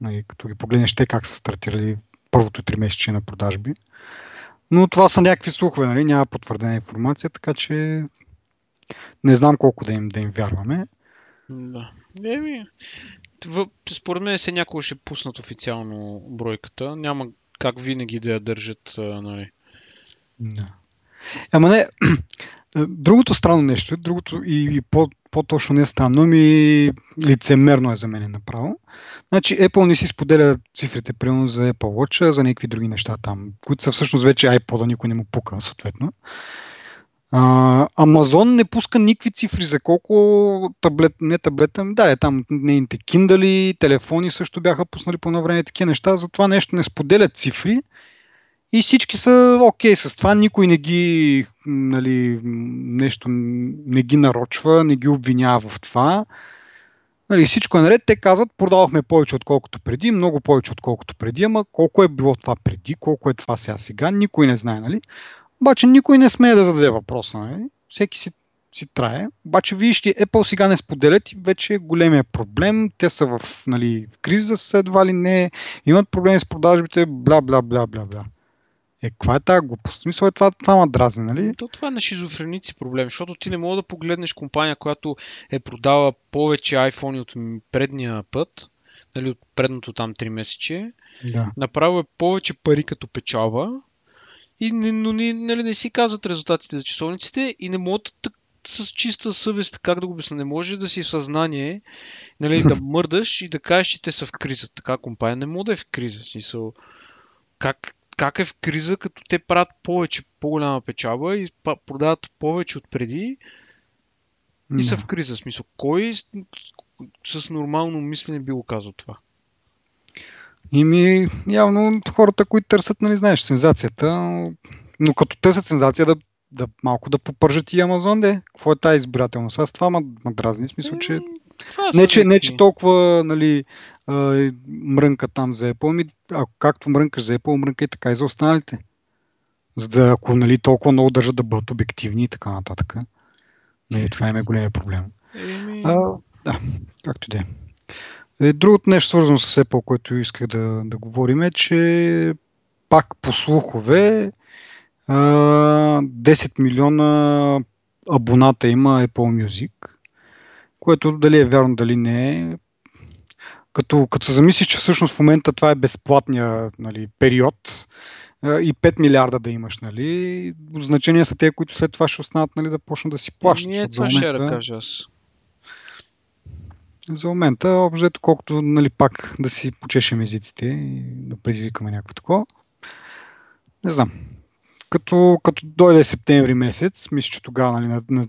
Нали, като ги погледнеш те как са стартирали първото три месече на продажби. Но това са някакви слухове, нали? няма потвърдена информация, така че не знам колко да им, да им вярваме. Да. Еми, според мен се някога ще пуснат официално бройката. Няма как винаги да я държат. Нали. Да. Ама не, другото странно нещо, другото и, и по, по-точно не странно, ми лицемерно е за мен направо. Значи Apple не си споделя цифрите, примерно за Apple Watch, за някакви други неща там, които са всъщност вече iPod, никой не му пука, съответно. Амазон не пуска никакви цифри за колко таблет, не таблета, да, е там нейните Kindle, телефони също бяха пуснали по време такива неща, за това нещо не споделят цифри и всички са окей okay с това, никой не ги, нали, нещо не ги нарочва, не ги обвинява в това. Нали, всичко е наред, те казват, продавахме повече отколкото преди, много повече отколкото преди, ама колко е било това преди, колко е това сега сега, никой не знае, нали? Обаче никой не смее да зададе въпроса. Нали? Всеки си, си трае. Обаче вижте, Apple сега не споделят и вече е големия проблем. Те са в, нали, в криза, са едва ли не, имат проблеми с продажбите, бла, бла, бла, бла, бла. Е, каква е тази глупост? Смисъл е това, това ма дразни, нали? То това е на шизофреници проблем, защото ти не мога да погледнеш компания, която е продала повече iPhone от предния път, нали, от предното там 3 месече, да. направо е повече пари като печалба, и но не, нали, не си казват резултатите за часовниците и не могат с чиста съвест, как да го обясня, не може да си в съзнание нали, да мърдаш и да кажеш, че те са в криза. Така компания не може да е в криза. Смисъл, как, как е в криза, като те правят повече, по-голяма печалба и продават повече от преди и са в криза. Смисъл, кой с нормално мислене би го казал това? И ми, явно хората, които търсят, нали, знаеш, сензацията, но като търсят сензация, да, да малко да попържат и Амазон, де. Какво е тази избирателност? Аз това ма, ма дразни, смисъл, че... Не че, не, че толкова нали, мрънка там за Apple, ми, а, както мрънкаш за Apple, мрънка и така и за останалите. За да, ако нали, толкова много държат да бъдат обективни и така нататък. Нали, това е големия проблем. А, да, както и да е. Е, другото нещо, свързано с Apple, което исках да, да говорим е, че пак по слухове 10 милиона абоната има Apple Music, което дали е вярно, дали не е. Като, като замислиш, че всъщност в момента това е безплатния нали, период и 5 милиарда да имаш, нали, значения са те, които след това ще останат нали, да почнат да си плащат. Ние това ще да кажа аз за момента, общо колкото нали, пак да си почешем езиците и да предизвикаме някакво такова. Не знам. Като, като дойде септември месец, мисля, че тогава нали, на, на,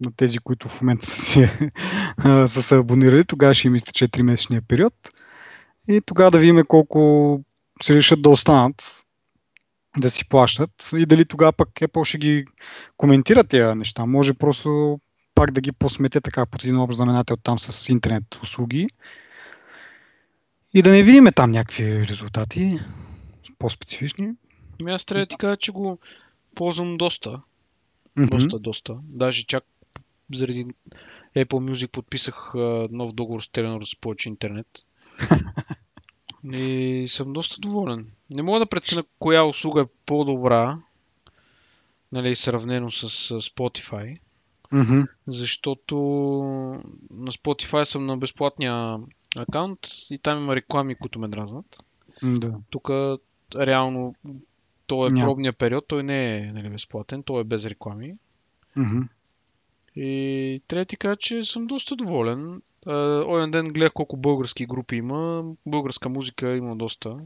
на тези, които в момента са, си, са се абонирали, тогава ще им изтече 3 месечния период. И тогава да видим колко се решат да останат, да си плащат и дали тогава пък Apple ще ги коментира тези неща. Може просто пак да ги посмете така под един общ знаменател там с интернет услуги и да не видим там някакви резултати по-специфични. Ами аз трябва да ти кажа, че го ползвам доста. Mm-hmm. Доста, доста. Даже чак заради Apple Music подписах нов договор с Telenor за повече интернет. И съм доста доволен. Не мога да преценя коя услуга е по-добра, нали, сравнено с Spotify. Mm-hmm. Защото на Spotify съм на безплатния акаунт и там има реклами, които ме дразнат. Да. Тук реално то е Няма. пробния период, той не е нали, безплатен, той е без реклами. Mm-hmm. И трябва да ти кажа, че съм доста доволен. Оен ден гледах колко български групи има. Българска музика има доста.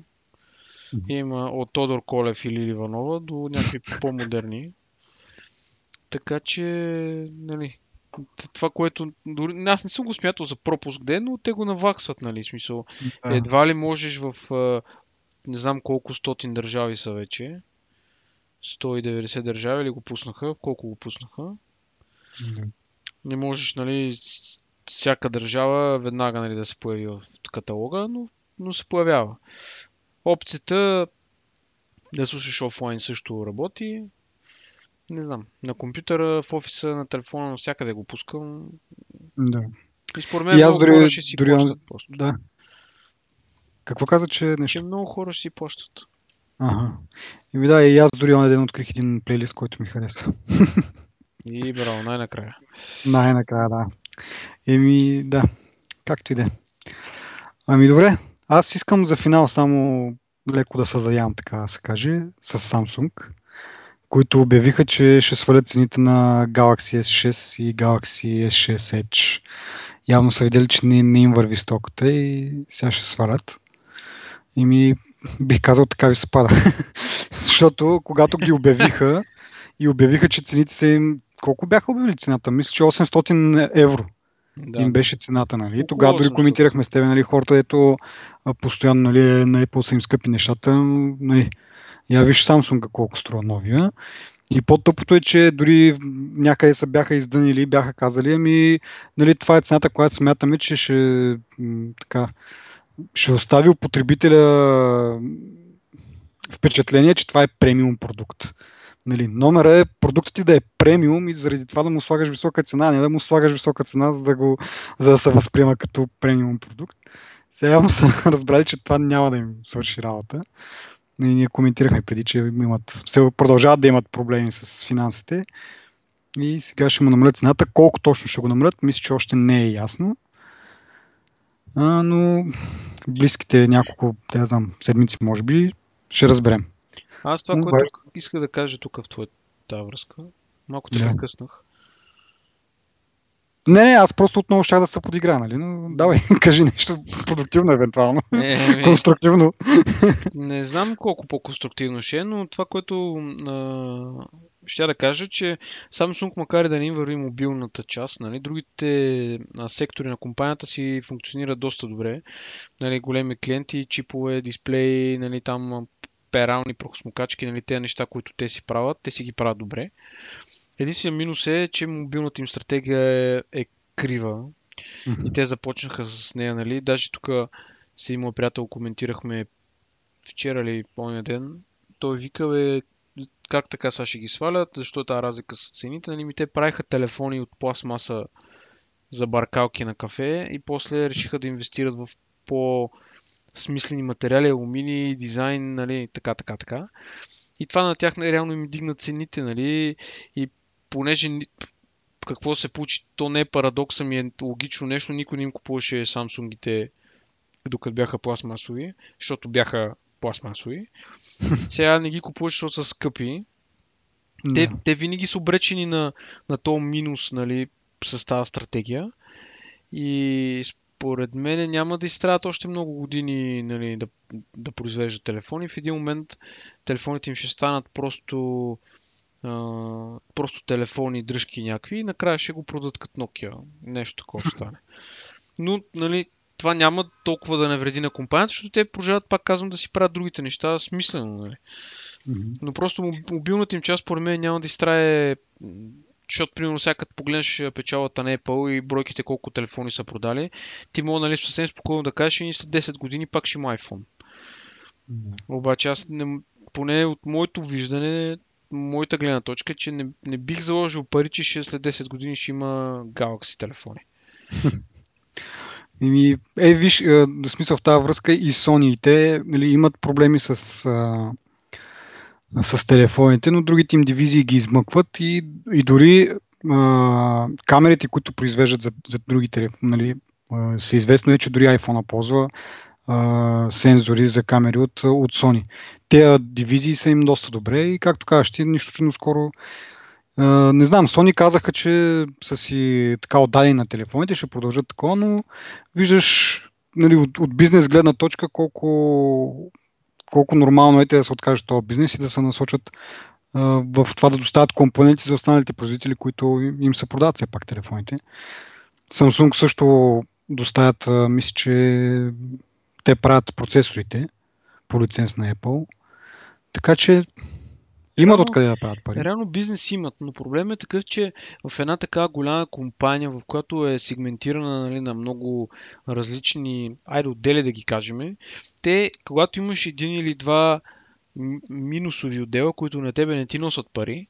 Има от Тодор Колев или Иванова до някакви по-модерни. Така че, нали, това, което дори, аз не съм го смятал за пропуск ден, но те го наваксват, нали, смисъл. Да. Едва ли можеш в не знам колко стотин държави са вече. 190 държави ли го пуснаха? Колко го пуснаха? Да. Не можеш, нали, всяка държава веднага нали, да се появи в каталога, но, но се появява. Опцията да слушаш офлайн също работи. Не знам. На компютъра, в офиса, на телефона, навсякъде го пускам. Да. И според мен и аз дори, ще си дори, просто. Да. Какво каза, че нещо? Че много хора ще си плащат. Ага. И ми да, и аз дори на ден открих един плейлист, който ми хареса. И браво, най-накрая. Най-накрая, да. Еми, да. Както и да. Ами добре, аз искам за финал само леко да се заявам, така да се каже, с Samsung, които обявиха, че ще свалят цените на Galaxy S6 и Galaxy S6 Edge. Явно са видели, че не, не им върви стоката и сега ще свалят. И ми бих казал така ви се пада. Защото когато ги обявиха и обявиха, че цените са им... Колко бяха обявили цената? Мисля, че 800 евро да. им беше цената. Нали? Тогава дори коментирахме с теб, нали, хората, ето постоянно нали, на Apple са им скъпи нещата. Нали, я виж Samsung колко струва новия. И по-тъпото е, че дори някъде са бяха издънили, бяха казали, ами нали, това е цената, която смятаме, че ще, така, ще остави потребителя впечатление, че това е премиум продукт. Нали, номера е продуктът ти да е премиум и заради това да му слагаш висока цена, не да му слагаш висока цена, за да, го, за да се възприема като премиум продукт. Сега явно са разбрали, че това няма да им свърши работа. И ние коментирахме преди, че имат, се продължават да имат проблеми с финансите. И сега ще му намалят цената. Колко точно ще го намалят, мисля, че още не е ясно. А, но близките няколко, да знам, седмици, може би, ще разберем. Аз това, което Бай... исках да кажа тук в твоята връзка, малко те прекъснах. Не, не, аз просто отново ще да се подигра, нали? Но давай, кажи нещо продуктивно, евентуално. Не, не, Конструктивно. Не знам колко по-конструктивно ще е, но това, което а, ще да кажа, че Samsung, макар и да не им върви мобилната част, нали, другите а, сектори на компанията си функционират доста добре. Нали, големи клиенти, чипове, дисплеи, нали, там перални прохосмокачки, нали, тези неща, които те си правят, те си ги правят добре. Единственият минус е, че мобилната им стратегия е, е крива. Mm-hmm. И те започнаха с нея, нали? Даже тук с един мой приятел коментирахме вчера или по ден. Той вика, бе, как така са ще ги свалят, защо е тази разлика с цените. Нали, ми те правиха телефони от пластмаса за баркалки на кафе и после решиха да инвестират в по смислени материали, алумини, дизайн, нали, така, така, така. И това на тях реално им дигна цените, нали, и понеже какво се получи, то не е парадокса ми, е логично нещо, никой не им купуваше Самсунгите докато бяха пластмасови, защото бяха пластмасови. Сега не ги купуваш, защото са скъпи. Те, да. те винаги са обречени на, на този минус, нали, с тази стратегия. И според мен няма да изтраят още много години нали, да, да произвеждат телефони. В един момент телефоните им ще станат просто а, просто телефони, дръжки някакви и накрая ще го продадат като Nokia. Нещо такова ще стане. Но, нали, това няма толкова да не вреди на компанията, защото те продължават, пак казвам, да си правят другите неща смислено. Нали. Но просто мобилната им част, според мен, няма да изтрае защото, примерно, сега като погледнеш печалата на Apple и бройките колко телефони са продали, ти мога нали, съвсем спокойно да кажеш, и след 10 години пак ще има iPhone. Mm. Обаче аз не, поне от моето виждане, моята гледна точка е, че не, не бих заложил пари, че ще, след 10 години ще има Galaxy телефони. Еми, е, виж, в смисъл в тази връзка и Sony те нали, имат проблеми с, а, с телефоните, но другите им дивизии ги измъкват и, и дори а, камерите, които произвеждат за, за други телефони, нали, се известно е, че дори iPhone ползва а, сензори за камери от, от Sony. Те дивизии са им доста добре и както кажеш ти, нищо чудно скоро Uh, не знам, Sony казаха, че са си така отдадени на телефоните, ще продължат такова, но виждаш нали, от, от бизнес гледна точка колко, колко нормално е те да се откажат от този бизнес и да се насочат в това да доставят компоненти за останалите производители, които им се продават все пак телефоните. Samsung също доставят, мисля, че те правят процесорите по лиценз на Apple. Така че имат откъде да правят пари. Реално бизнес имат, но проблемът е такъв, че в една така голяма компания, в която е сегментирана нали, на много различни, айде отдели да ги кажем, те, когато имаш един или два минусови отдела, които на тебе не ти носят пари,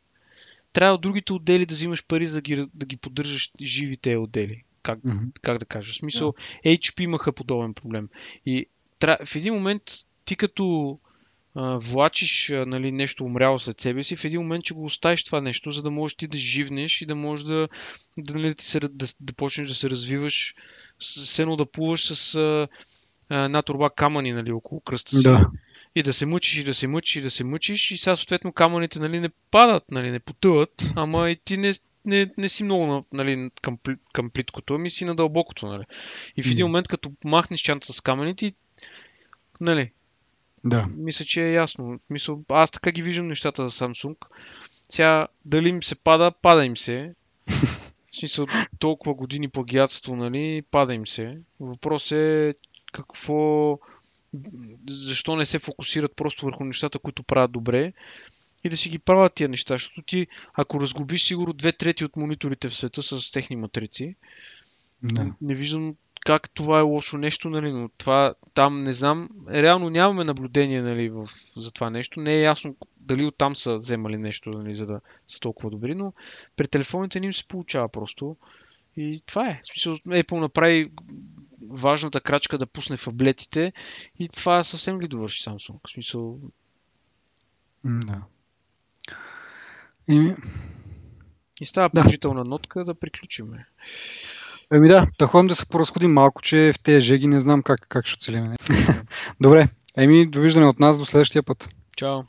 трябва от другите отдели да взимаш пари, за да ги, да ги поддържаш живите отдели. Как, mm-hmm. как да кажа? В смисъл, yeah. HP имаха подобен проблем. И в един момент ти като влачиш нали, нещо умряло след себе си, в един момент че го оставиш това нещо, за да можеш ти да живнеш и да можеш да, да, нали, се, да, да почнеш да се развиваш, с едно да плуваш с, една турба камъни нали, около кръста си. Да. И да се мъчиш, и да се мъчиш, и да се мъчиш. И сега съответно камъните нали, не падат, нали, не потъват, ама и ти не, не, не си много нали, към, към плиткото, ами си на дълбокото. Нали. И в един момент, като махнеш чантата с камъните, нали, да. мисля, че е ясно. Мисля, аз така ги виждам нещата за Samsung. Сега, дали им се пада, пада им се. В смисъл, толкова години плагиатство, нали, пада им се. Въпрос е какво... Защо не се фокусират просто върху нещата, които правят добре и да си ги правят тия неща, защото ти, ако разгубиш сигурно две трети от мониторите в света с техни матрици, Да. не, не виждам как това е лошо нещо, нали, но това там не знам, реално нямаме наблюдение нали, в, за това нещо, не е ясно дали оттам са вземали нещо, нали, за да са толкова добри, но при телефоните не им се получава просто и това е. В смисъл, Apple направи важната крачка да пусне фаблетите и това съвсем ги довърши Samsung. В смисъл, Да. И, и става положителна нотка да приключиме. Еми да, да ходим да се поразходим малко, че в тези жеги не знам как, как ще оцелим. Добре, еми довиждане от нас до следващия път. Чао!